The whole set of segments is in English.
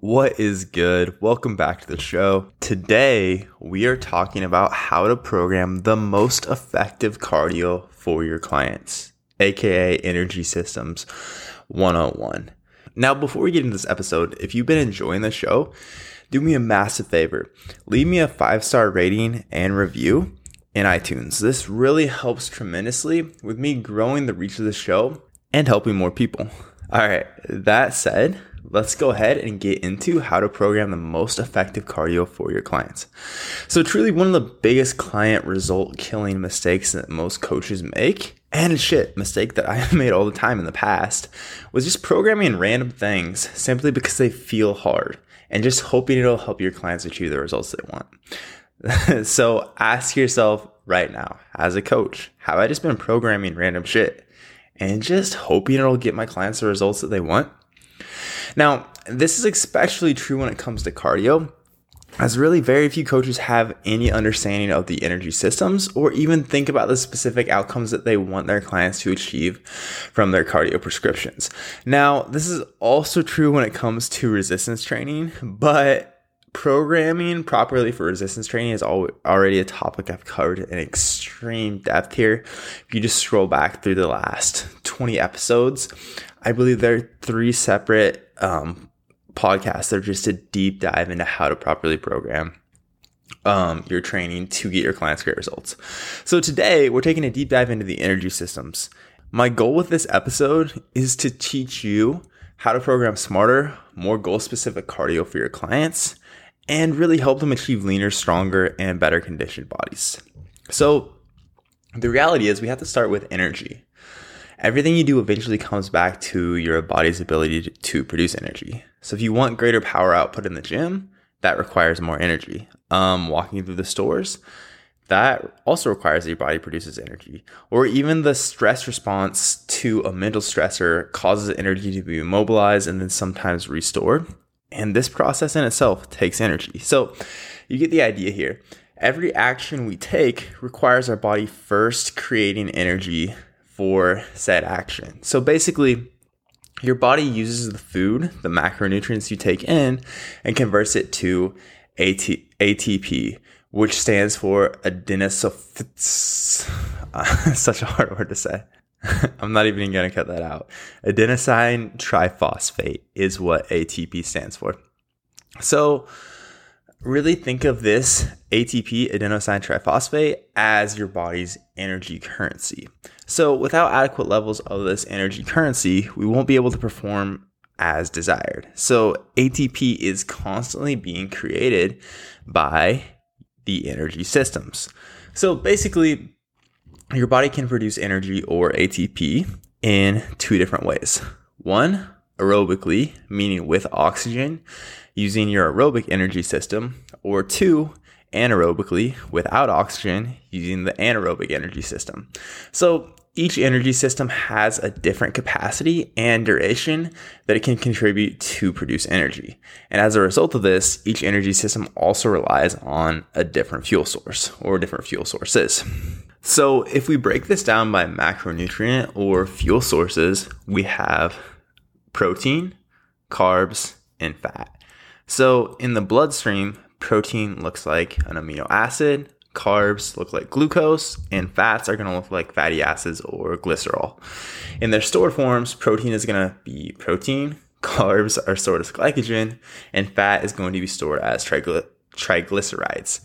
What is good? Welcome back to the show. Today, we are talking about how to program the most effective cardio for your clients, aka Energy Systems 101. Now, before we get into this episode, if you've been enjoying the show, do me a massive favor. Leave me a five star rating and review in iTunes. This really helps tremendously with me growing the reach of the show and helping more people. All right, that said, let's go ahead and get into how to program the most effective cardio for your clients. So, truly, one of the biggest client result killing mistakes that most coaches make, and shit, mistake that I have made all the time in the past, was just programming random things simply because they feel hard and just hoping it'll help your clients achieve the results they want. so, ask yourself right now, as a coach, have I just been programming random shit and just hoping it'll get my clients the results that they want? Now, this is especially true when it comes to cardio, as really very few coaches have any understanding of the energy systems or even think about the specific outcomes that they want their clients to achieve from their cardio prescriptions. Now, this is also true when it comes to resistance training, but programming properly for resistance training is already a topic I've covered in extreme depth here. If you just scroll back through the last 20 episodes, I believe there are three separate um, podcasts that are just a deep dive into how to properly program um, your training to get your clients great results. So today we're taking a deep dive into the energy systems. My goal with this episode is to teach you how to program smarter, more goal specific cardio for your clients and really help them achieve leaner, stronger, and better conditioned bodies. So the reality is we have to start with energy everything you do eventually comes back to your body's ability to, produce energy. So if you want greater power output in the gym, that requires more energy. Um, walking through the stores, that also requires that your body produces energy. Or even the stress response to a mental stressor causes energy to be immobilized and then sometimes restored. And this process in itself takes energy. So you get the idea here. Every action we take requires our body first creating energy for said action. So basically, your body uses the food, the macronutrients you take in, and converts it to AT- ATP, which stands for. Uh, such a hard word to say. I'm not even going to cut that out. Adenosine triphosphate is what ATP stands for. So, really think of this ATP, adenosine triphosphate, as your body's energy currency. So, without adequate levels of this energy currency, we won't be able to perform as desired. So, ATP is constantly being created by the energy systems. So, basically, your body can produce energy or ATP in two different ways. One, aerobically, meaning with oxygen using your aerobic energy system, or two, anaerobically without oxygen using the anaerobic energy system. So each energy system has a different capacity and duration that it can contribute to produce energy. And as a result of this, each energy system also relies on a different fuel source or different fuel sources. So if we break this down by macronutrient or fuel sources, we have protein, carbs, and fat. So in the bloodstream, protein looks like an amino acid, carbs look like glucose, and fats are going to look like fatty acids or glycerol. In their stored forms, protein is going to be protein, carbs are stored as glycogen, and fat is going to be stored as trigly- triglycerides.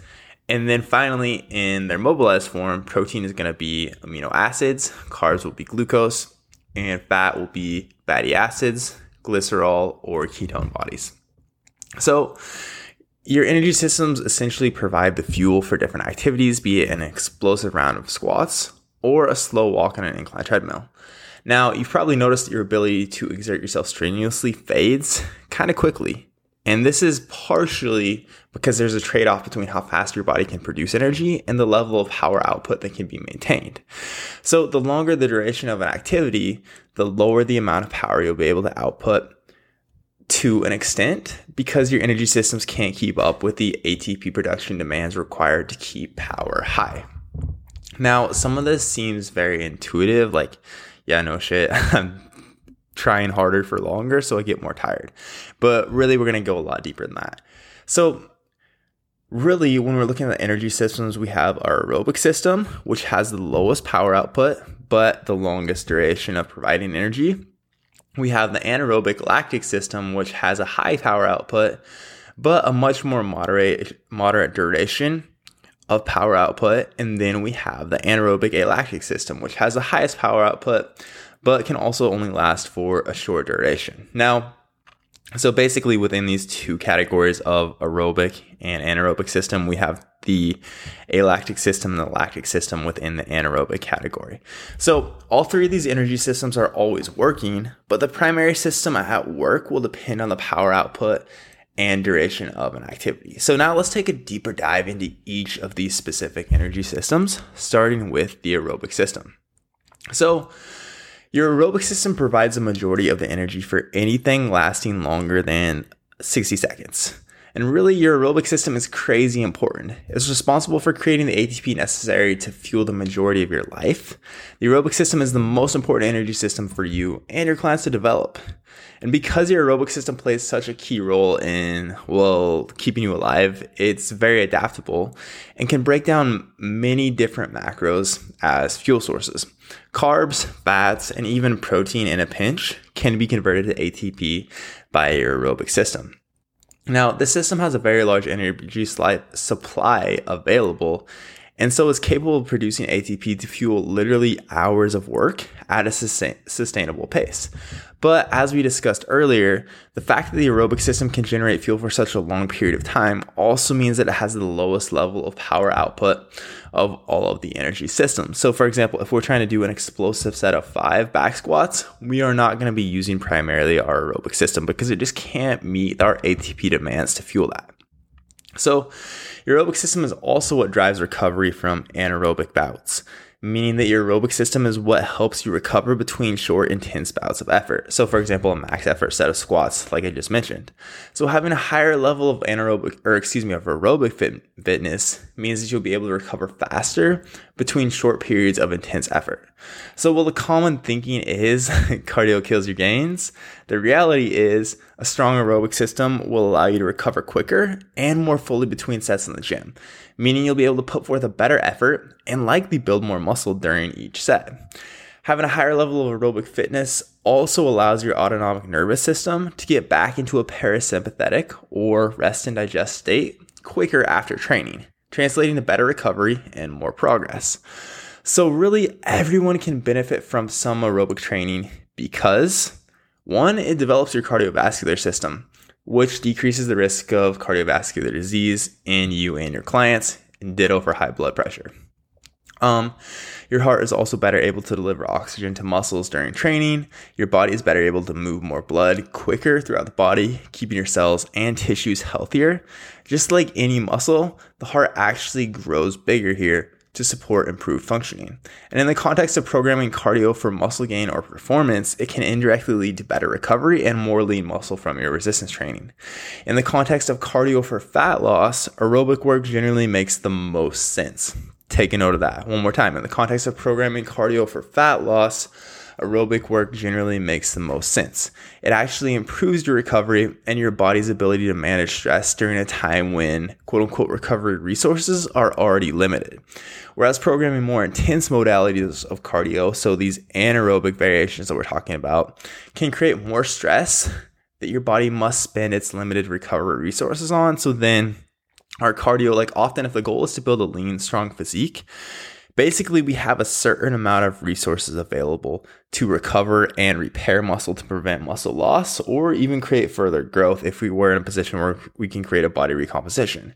And then finally, in their mobilized form, protein is going to be amino acids, carbs will be glucose, and fat will be fatty acids, glycerol, or ketone bodies. So, your energy systems essentially provide the fuel for different activities, be it an explosive round of squats or a slow walk on an incline treadmill. Now, you've probably noticed that your ability to exert yourself strenuously fades kind of quickly. And this is partially because there's a trade off between how fast your body can produce energy and the level of power output that can be maintained. So, the longer the duration of an activity, the lower the amount of power you'll be able to output to an extent because your energy systems can't keep up with the ATP production demands required to keep power high. Now, some of this seems very intuitive, like, yeah, no shit. I'm trying harder for longer, so I get more tired. But really, we're to go a lot deeper than that. So, really, when we're looking at the energy systems, we have our aerobic system, which has the lowest power output, but the longest duration of providing energy. We have the anaerobic lactic system, which has a high power output, but a much more moderate, moderate duration of power output. And then we have the anaerobic alactic system, which has the highest power output, but can also only last for a short duration. Now, so basically within these two categories of aerobic and anaerobic system, we have the alactic system and the lactic system within the anaerobic category. So all three of these energy systems are always working, but the primary system at work will depend on the power output and duration of an activity. So now let's take a deeper dive into each of these specific energy systems, starting with the aerobic system. So your aerobic system provides the majority of the energy for anything lasting longer than 60 seconds. And really, your aerobic system is crazy important. It's responsible for creating the ATP necessary to fuel the majority of your life. The aerobic system is the most important energy system for you and your clients to develop. And because your aerobic system plays such a key role in, well, keeping you alive, it's very adaptable and can break down many different macros as fuel sources. Carbs, fats, and even protein in a pinch can be converted to ATP by your aerobic system. Now, the system has a very large energy supply available and so is capable of producing ATP to fuel literally hours of work at a sustainable pace. But as we discussed earlier, the fact that the aerobic system can generate fuel for such a long period of time also means that it has the lowest level of power output of all of the energy systems. So, for example, if we're trying to do an explosive set of five back squats, we are not going to be using primarily our aerobic system because it just can't meet our ATP demands to fuel that. So, aerobic system is also what drives recovery from anaerobic bouts meaning that your aerobic system is what helps you recover between short, intense bouts of effort. So, for example, a max effort set of squats, like I just mentioned. So, having a higher level of anaerobic, or excuse me, of aerobic fit, fitness means that you'll be able to recover faster between short periods of intense effort. So, while the common thinking is cardio kills your gains, the reality is a strong aerobic system will allow you to recover quicker and more fully between sets in the gym meaning you'll be able to put forth a better effort and likely build more muscle during each set. Having a higher level of aerobic fitness also allows your autonomic nervous system to get back into a parasympathetic or rest and digest state quicker after training, translating to better recovery and more progress. So, really, everyone can benefit from some aerobic training because one, it develops your cardiovascular system which decreases the risk of cardiovascular disease in you and your clients, and ditto for high blood pressure. Um, your heart is also better able to deliver oxygen to muscles during training. Your body is better able to move more blood quicker throughout the body, keeping your cells and tissues healthier. Just like any muscle, the heart actually grows bigger here to support improved functioning. And in the context of programming cardio for muscle gain or performance, it can indirectly lead to better recovery and more lean muscle from your resistance training. In the context of cardio for fat loss, aerobic work generally makes the most sense. Take a note of that one more time. In the context of programming cardio for fat loss, aerobic work generally makes the most sense. It actually improves your recovery and your body's ability to manage stress during a time when quote unquote recovery resources are already limited. Whereas programming more intense modalities of cardio, so these anaerobic variations that we're talking about, can create more stress that your body must spend its limited recovery resources on. So then our cardio, like often if the goal is to build a lean, strong physique, Basically, we have a certain amount of resources available to recover and repair muscle to prevent muscle loss or even create further growth if we were in a position where we can create a body recomposition.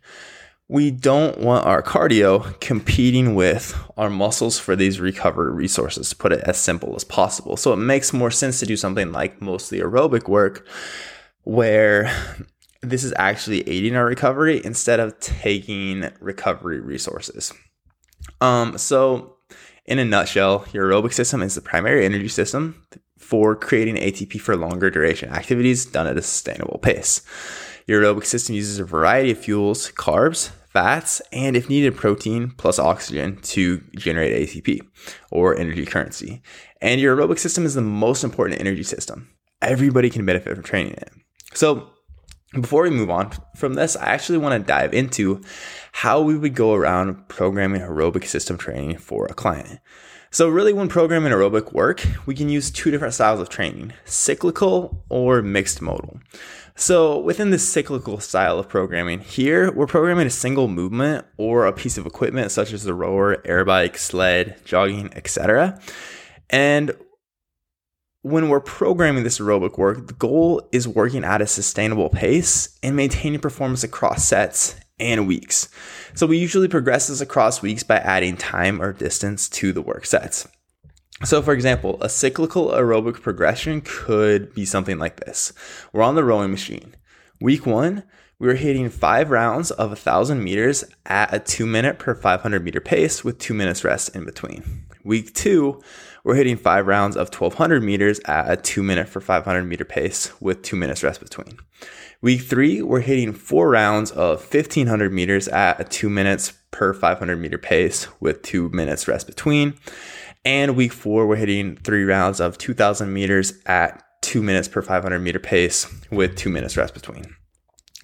We don't want our cardio competing with our muscles for these recovery resources, to put it as simple as possible. So it makes more sense to do something like mostly aerobic work where this is actually aiding our recovery instead of taking recovery resources. Um, so, in a nutshell, your aerobic system is the primary energy system for creating ATP for longer duration activities done at a sustainable pace. Your aerobic system uses a variety of fuels, carbs, fats, and if needed, protein plus oxygen to generate ATP or energy currency. And your aerobic system is the most important energy system. Everybody can benefit from training it. So, before we move on from this, I actually want to dive into how we would go around programming aerobic system training for a client. So, really, when programming aerobic work, we can use two different styles of training cyclical or mixed modal. So, within the cyclical style of programming, here we're programming a single movement or a piece of equipment such as the rower, air bike, sled, jogging, etc. And when we're programming this aerobic work, the goal is working at a sustainable pace and maintaining performance across sets and weeks. So we usually progress this across weeks by adding time or distance to the work sets. So, for example, a cyclical aerobic progression could be something like this. We're on the rowing machine. Week one, we were hitting five rounds of 1,000 meters at a two minute per 500 meter pace with two minutes rest in between. Week two, we're hitting five rounds of 1200 meters at a two minute for 500 meter pace with two minutes rest between. Week three, we're hitting four rounds of 1500 meters at a two minutes per 500 meter pace with two minutes rest between. And week four, we're hitting three rounds of 2000 meters at two minutes per 500 meter pace with two minutes rest between.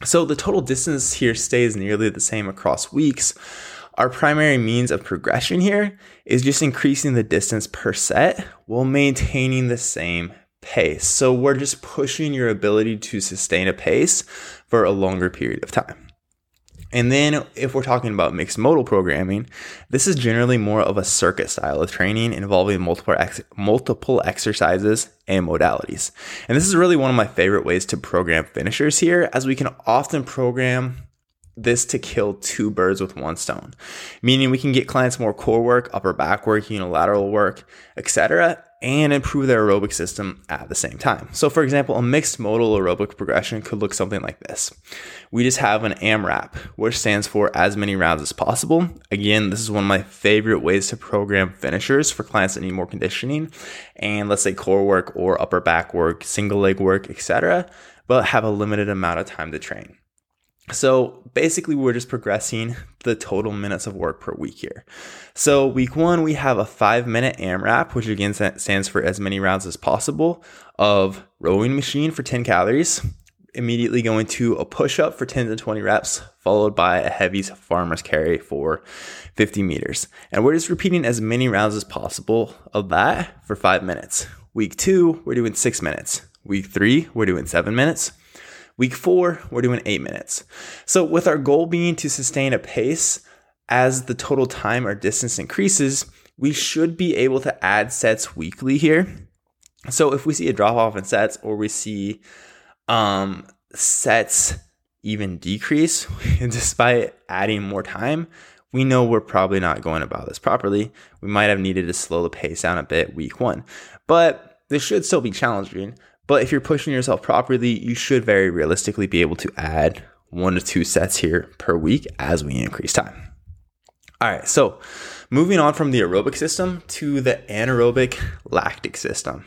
So the total distance here stays nearly the same across weeks, our primary means of progression here is just increasing the distance per set while maintaining the same pace. So we're just pushing your ability to sustain a pace for a longer period of time. And then if we're talking about mixed modal programming, this is generally more of a circuit style of training involving multiple ex- multiple exercises and modalities. And this is really one of my favorite ways to program finishers here as we can often program this to kill two birds with one stone, meaning we can get clients more core work, upper back work, unilateral work, etc., and improve their aerobic system at the same time. So, for example, a mixed modal aerobic progression could look something like this. We just have an AMRAP, which stands for as many rounds as possible. Again, this is one of my favorite ways to program finishers for clients that need more conditioning and let's say core work or upper back work, single leg work, etc., but have a limited amount of time to train. So basically, we're just progressing the total minutes of work per week here. So, week one, we have a five minute AMRAP, which again stands for as many rounds as possible of rowing machine for 10 calories. Immediately going to a push up for 10 to 20 reps, followed by a heavy farmer's carry for 50 meters. And we're just repeating as many rounds as possible of that for five minutes. Week two, we're doing six minutes. Week three, we're doing seven minutes. Week four, we're doing eight minutes. So, with our goal being to sustain a pace as the total time or distance increases, we should be able to add sets weekly here. So, if we see a drop off in sets or we see um, sets even decrease despite adding more time, we know we're probably not going about this properly. We might have needed to slow the pace down a bit week one, but this should still be challenging. But if you're pushing yourself properly, you should very realistically be able to add one to two sets here per week as we increase time. All right, so moving on from the aerobic system to the anaerobic lactic system.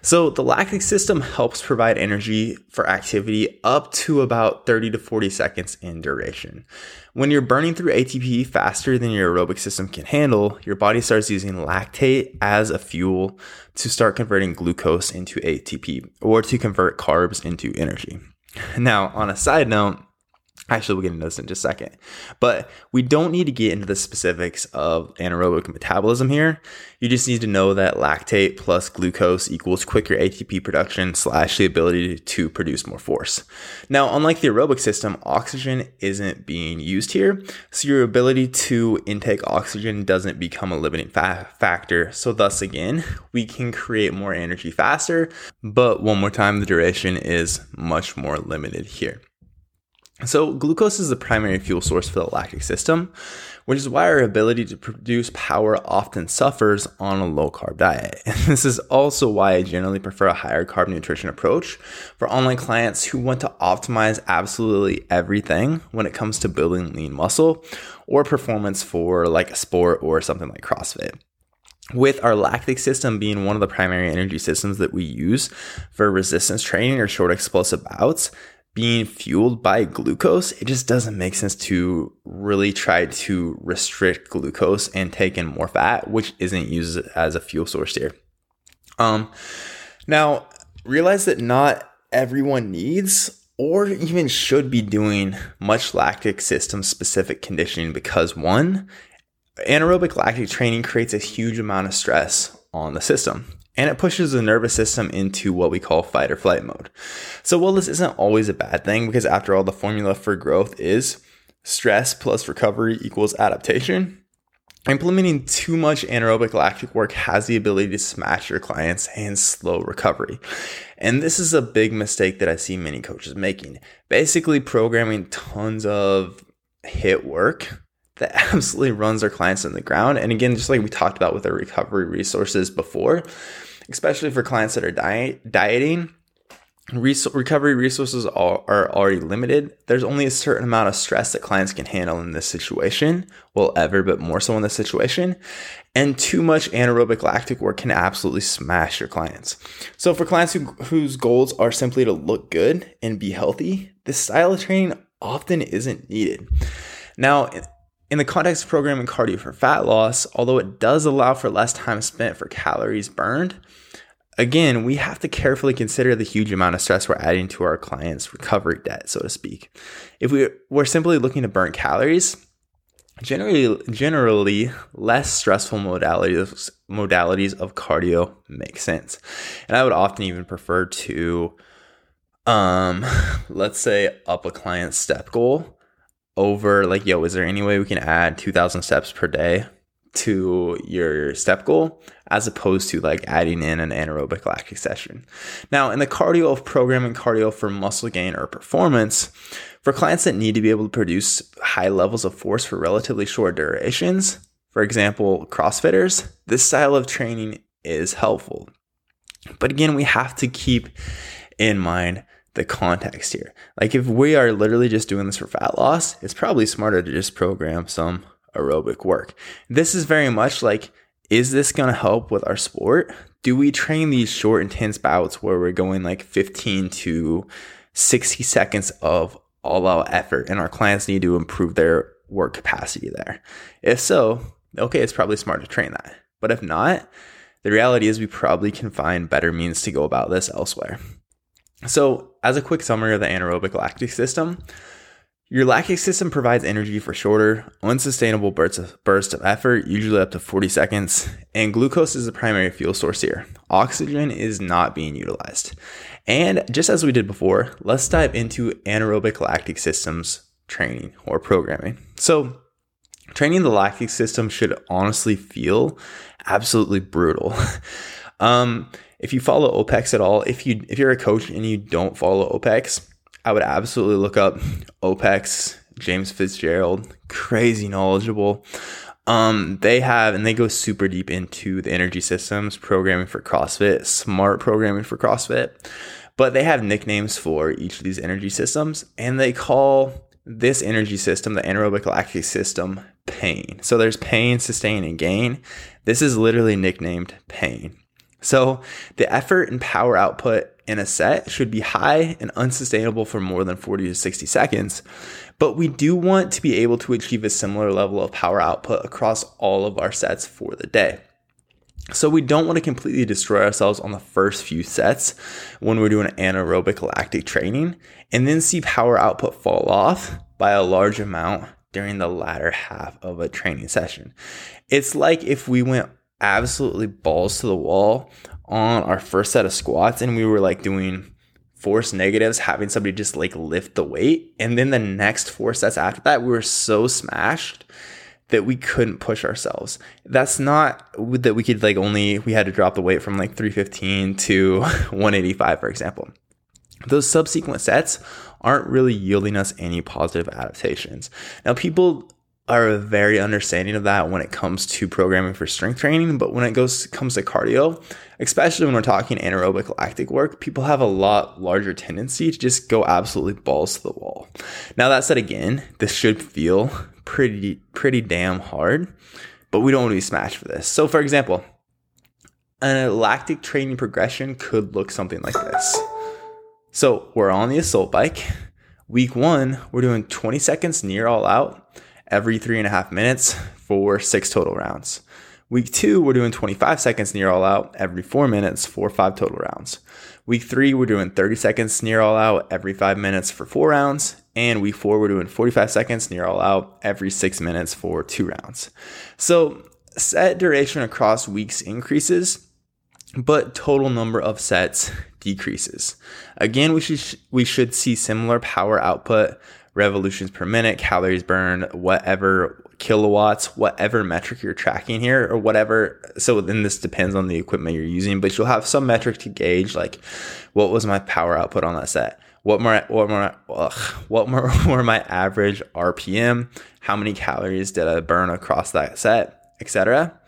So, the lactic system helps provide energy for activity up to about 30 to 40 seconds in duration. When you're burning through ATP faster than your aerobic system can handle, your body starts using lactate as a fuel to start converting glucose into ATP or to convert carbs into energy. Now, on a side note, Actually, we'll get into this in just a second. But we don't need to get into the specifics of anaerobic metabolism here. You just need to know that lactate plus glucose equals quicker ATP production slash the ability to produce more force. Now, unlike the aerobic system, oxygen isn't being used here. So your ability to intake oxygen doesn't become a limiting fa- factor. So thus again, we can create more energy faster. But one more time, the duration is much more limited here. So, glucose is the primary fuel source for the lactic system, which is why our ability to produce power often suffers on a low carb diet. And this is also why I generally prefer a higher carb nutrition approach for online clients who want to optimize absolutely everything when it comes to building lean muscle or performance for like a sport or something like CrossFit with our lactic system being one of the primary energy systems that we use for resistance training or short explosive bouts, being fueled by glucose, it just doesn't make sense to really try to restrict glucose and take in more fat, which isn't used as a fuel source here. Um, now realize that not everyone needs or even should be doing much lactic system specific conditioning because one, anaerobic lactic training creates a huge amount of stress on the system and it pushes the nervous system into what we call fight or flight mode. So, while this isn't always a bad thing, because after all, the formula for growth is stress plus recovery equals adaptation, implementing too much anaerobic lactic work has the ability to smash your clients and slow recovery. And this is a big mistake that I see many coaches making. Basically, programming tons of HIIT work that absolutely runs their clients in the ground. And again, just like we talked about with our recovery resources before, especially for clients that are diet, dieting, recovery resources are, are already limited. There's only a certain amount of stress that clients can handle in this situation, well, ever, but more so in this situation. And too much anaerobic lactic work can absolutely smash your clients. So, for clients who, whose goals are simply to look good and be healthy, this style of training often isn't needed. Now, in the context of programming cardio for fat loss, although it does allow for less time spent for calories burned, again, we have to carefully consider the huge amount of stress we're adding to our clients' recovery debt, so to speak. If we, we're simply looking to burn calories, generally, generally less stressful modalities, modalities of cardio make sense. And I would often even prefer to, um, let's say, up a client's step goal over like, yo, is there any way we can add 2000 steps per day to your step goal as opposed to like adding in an anaerobic lactic session. Now, in the cardio of programming cardio for muscle gain or performance, for clients that need to be able to produce high levels of force for relatively short durations, for example, CrossFitters, this style of training is helpful. But again, we have to keep in mind the context here. Like if we are literally just doing this for fat loss, it's probably smarter to just program some aerobic work. This is very much like is this going to help with our sport? Do we train these short intense bouts where we're going like 15 to 60 seconds of all out effort and our clients need to improve their work capacity there? If so, okay, it's probably smart to train that. But if not, the reality is we probably can find better means to go about this elsewhere. So, as a quick summary of the anaerobic lactic system, your lactic system provides energy for shorter, unsustainable bursts of, bursts of effort, usually up to 40 seconds, and glucose is the primary fuel source here. Oxygen is not being utilized. And just as we did before, let's dive into anaerobic lactic systems training or programming. So, training the lactic system should honestly feel absolutely brutal. um, if you follow OPEX at all, if you if you're a coach and you don't follow OPEX, I would absolutely look up OPEX, James Fitzgerald, crazy knowledgeable. Um, they have and they go super deep into the energy systems, programming for CrossFit, smart programming for CrossFit. But they have nicknames for each of these energy systems, and they call this energy system, the anaerobic lactic system, pain. So there's pain, sustain, and gain. This is literally nicknamed pain. So the effort and power output in a set should be high and unsustainable for more than 40 to 60 seconds. But we do want to be able to achieve a similar level of power output across all of our sets for the day. So we don't want to completely destroy ourselves on the first few sets when we're doing anaerobic lactic training and then see power output fall off by a large amount during the latter half of a training session. It's like if we went absolutely balls to the wall on our first set of squats and we were like doing force negatives, having somebody just like lift the weight. And then the next four sets after that, we were so smashed that we couldn't push ourselves. That's not that we could like only, we had to drop the weight from like 315 to 185, for example. Those subsequent sets aren't really yielding us any positive adaptations. Now, people are very understanding of that when it comes to programming for strength training. But when it goes comes to cardio, especially when we're talking anaerobic lactic work, people have a lot larger tendency to just go absolutely balls to the wall. Now that said, again, this should feel pretty pretty damn hard, but we don't want to be smashed for this. So, for example, an lactic training progression could look something like this. So we're on the assault bike Week one, we're doing 20 seconds near all out every three and a half minutes for six total rounds. Week two, we're doing 25 seconds near all out every four minutes for five total rounds. Week three, we're doing 30 seconds near all out every five minutes for four rounds. And week four, we're doing 45 seconds near all out every six minutes for two rounds. So set duration across weeks increases, but total number of sets decreases. Again, we should, we should see similar power output, revolutions per minute, calories burned, whatever kilowatts, whatever metric you're tracking here, or whatever. So then this depends on the equipment you're using, but you'll have some metric to gauge like what was my power output on that set. What more, what more, ugh, what more were my average RPM? How many calories did I burn across that set, etc.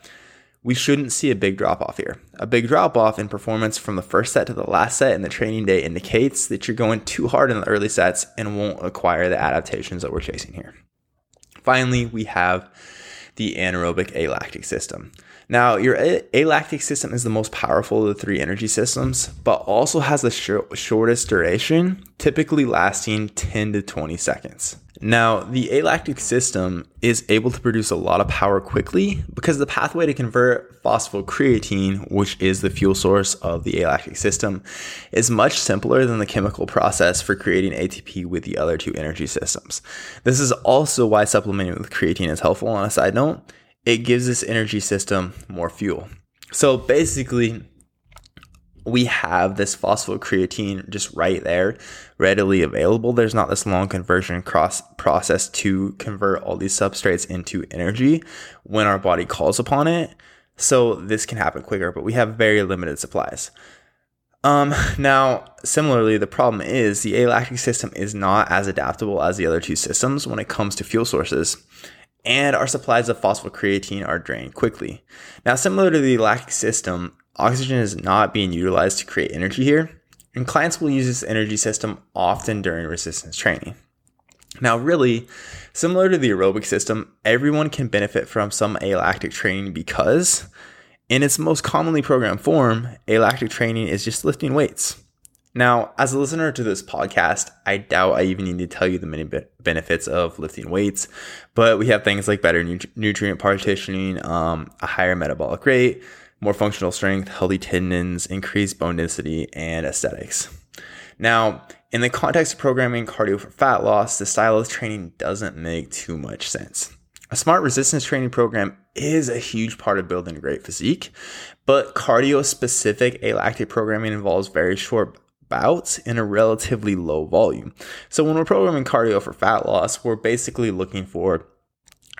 We shouldn't see a big drop off here. A big drop off in performance from the first set to the last set in the training day indicates that you're going too hard in the early sets and won't acquire the adaptations that we're chasing here. Finally, we have the anaerobic alactic system. Now, your alactic system is the most powerful of the three energy systems, but also has the sh- shortest duration, typically lasting 10 to 20 seconds. Now, the alactic system is able to produce a lot of power quickly because the pathway to convert phosphocreatine, which is the fuel source of the alactic system, is much simpler than the chemical process for creating ATP with the other two energy systems. This is also why supplementing with creatine is helpful. On a side note, it gives this energy system more fuel. So basically, we have this phosphocreatine just right there readily available. There's not this long conversion cross process to convert all these substrates into energy when our body calls upon it. So this can happen quicker, but we have very limited supplies. Um, now, similarly, the problem is the alactic system is not as adaptable as the other two systems when it comes to fuel sources and our supplies of phosphocreatine are drained quickly. Now, similar to the lactic system, Oxygen is not being utilized to create energy here, and clients will use this energy system often during resistance training. Now, really, similar to the aerobic system, everyone can benefit from some alactic training because, in its most commonly programmed form, alactic training is just lifting weights. Now, as a listener to this podcast, I doubt I even need to tell you the many benefits of lifting weights, but we have things like better nutrient partitioning, um, a higher metabolic rate, more functional strength, healthy tendons, increased bone density, and aesthetics. Now, in the context of programming cardio for fat loss, the style of training doesn't make too much sense. A smart resistance training program is a huge part of building a great physique, but cardio specific alactic programming involves very short bouts in a relatively low volume. So when we're programming cardio for fat loss, we're basically looking for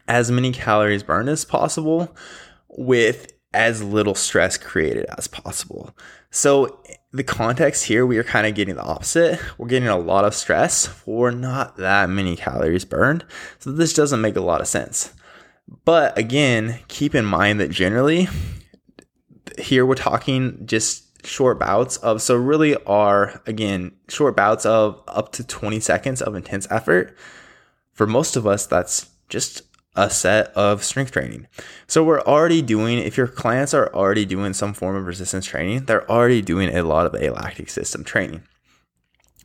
as many calories burned as possible with as little stress created as possible. So, the context here, we are kind of getting the opposite. We're getting a lot of stress for not that many calories burned. So, this doesn't make a lot of sense. But again, keep in mind that generally, here we're talking just short bouts of, so really are, again, short bouts of up to 20 seconds of intense effort. For most of us, that's just a set of strength training. So we're already doing, if your clients are already doing some form of resistance training, they're already doing a lot of alactic system training.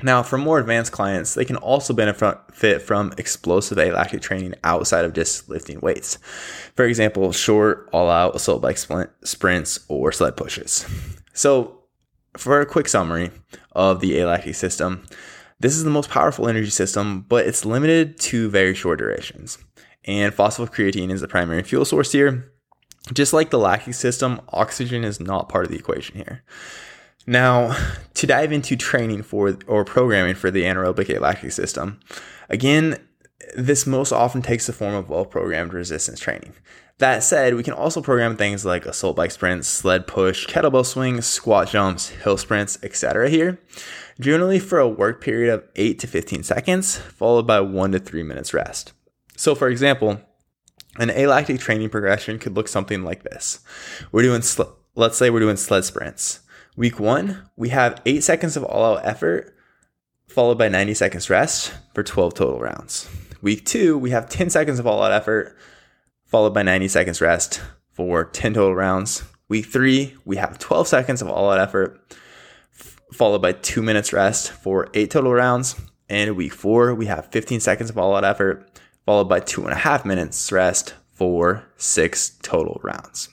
Now, for more advanced clients, they can also benefit from explosive alactic training outside of just lifting weights. For example, short, all out assault bike sprints or sled pushes. So, for a quick summary of the alactic system, this is the most powerful energy system, but it's limited to very short durations and phosphocreatine is the primary fuel source here. Just like the lactic system, oxygen is not part of the equation here. Now, to dive into training for or programming for the anaerobic lactic system, again, this most often takes the form of well programmed resistance training. That said, we can also program things like assault bike sprints, sled push, kettlebell swings, squat jumps, hill sprints, etc. here, generally for a work period of 8 to 15 seconds, followed by 1 to 3 minutes rest. So, for example, an alactic training progression could look something like this. We're doing, sl- let's say we're doing sled sprints. Week one, we have eight seconds of all out effort, followed by 90 seconds rest for 12 total rounds. Week two, we have 10 seconds of all out effort, followed by 90 seconds rest for 10 total rounds. Week three, we have 12 seconds of all out effort, followed by two minutes rest for eight total rounds. And week four, we have 15 seconds of all out effort, followed by two and a half minutes rest for six total rounds.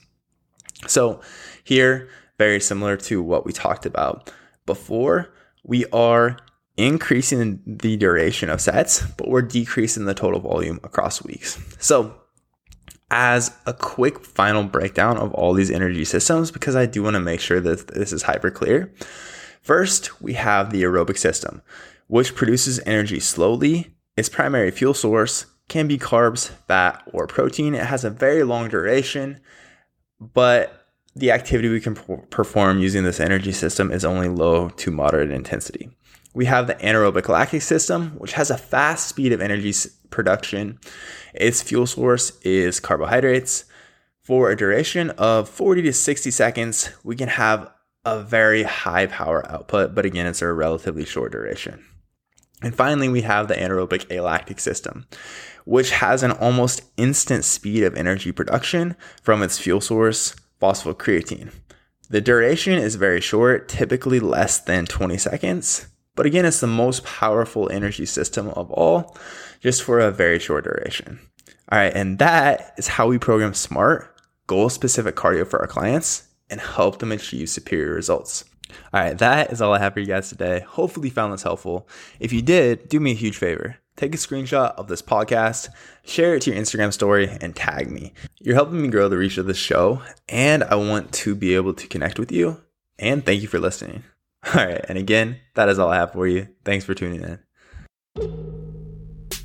So here, very similar to what we talked about before, we are increasing the duration of sets, but we're decreasing the total volume across weeks. So as a quick final breakdown of all these energy systems, because I do want to make sure that this is hyper clear. First, we have the aerobic system, which produces energy slowly. Its primary fuel source can be carbs, fat, or protein. It has a very long duration, but the activity we can perform using this energy system is only low to moderate intensity. We have the anaerobic lactic system, which has a fast speed of energy production. Its fuel source is carbohydrates. For a duration of 40 to 60 seconds, we can have a very high power output, but again, it's a relatively short duration. And finally, we have the anaerobic alactic system, which has an almost instant speed of energy production from its fuel source, phosphocreatine. The duration is very short, typically less than 20 seconds, but again, it's the most powerful energy system of all, just for a very short duration. All right, and that is how we program smart, goal specific cardio for our clients and help them achieve superior results. All right, that is all I have for you guys today. Hopefully, you found this helpful. If you did, do me a huge favor. Take a screenshot of this podcast, share it to your Instagram story, and tag me. You're helping me grow the reach of this show, and I want to be able to connect with you. And thank you for listening. All right. And again, that is all I have for you. Thanks for tuning in.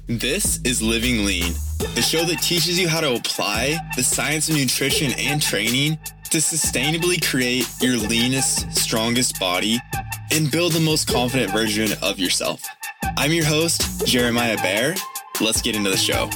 This is Living Lean, the show that teaches you how to apply the science of nutrition and training to sustainably create your leanest, strongest body and build the most confident version of yourself. I'm your host, Jeremiah Bear. Let's get into the show.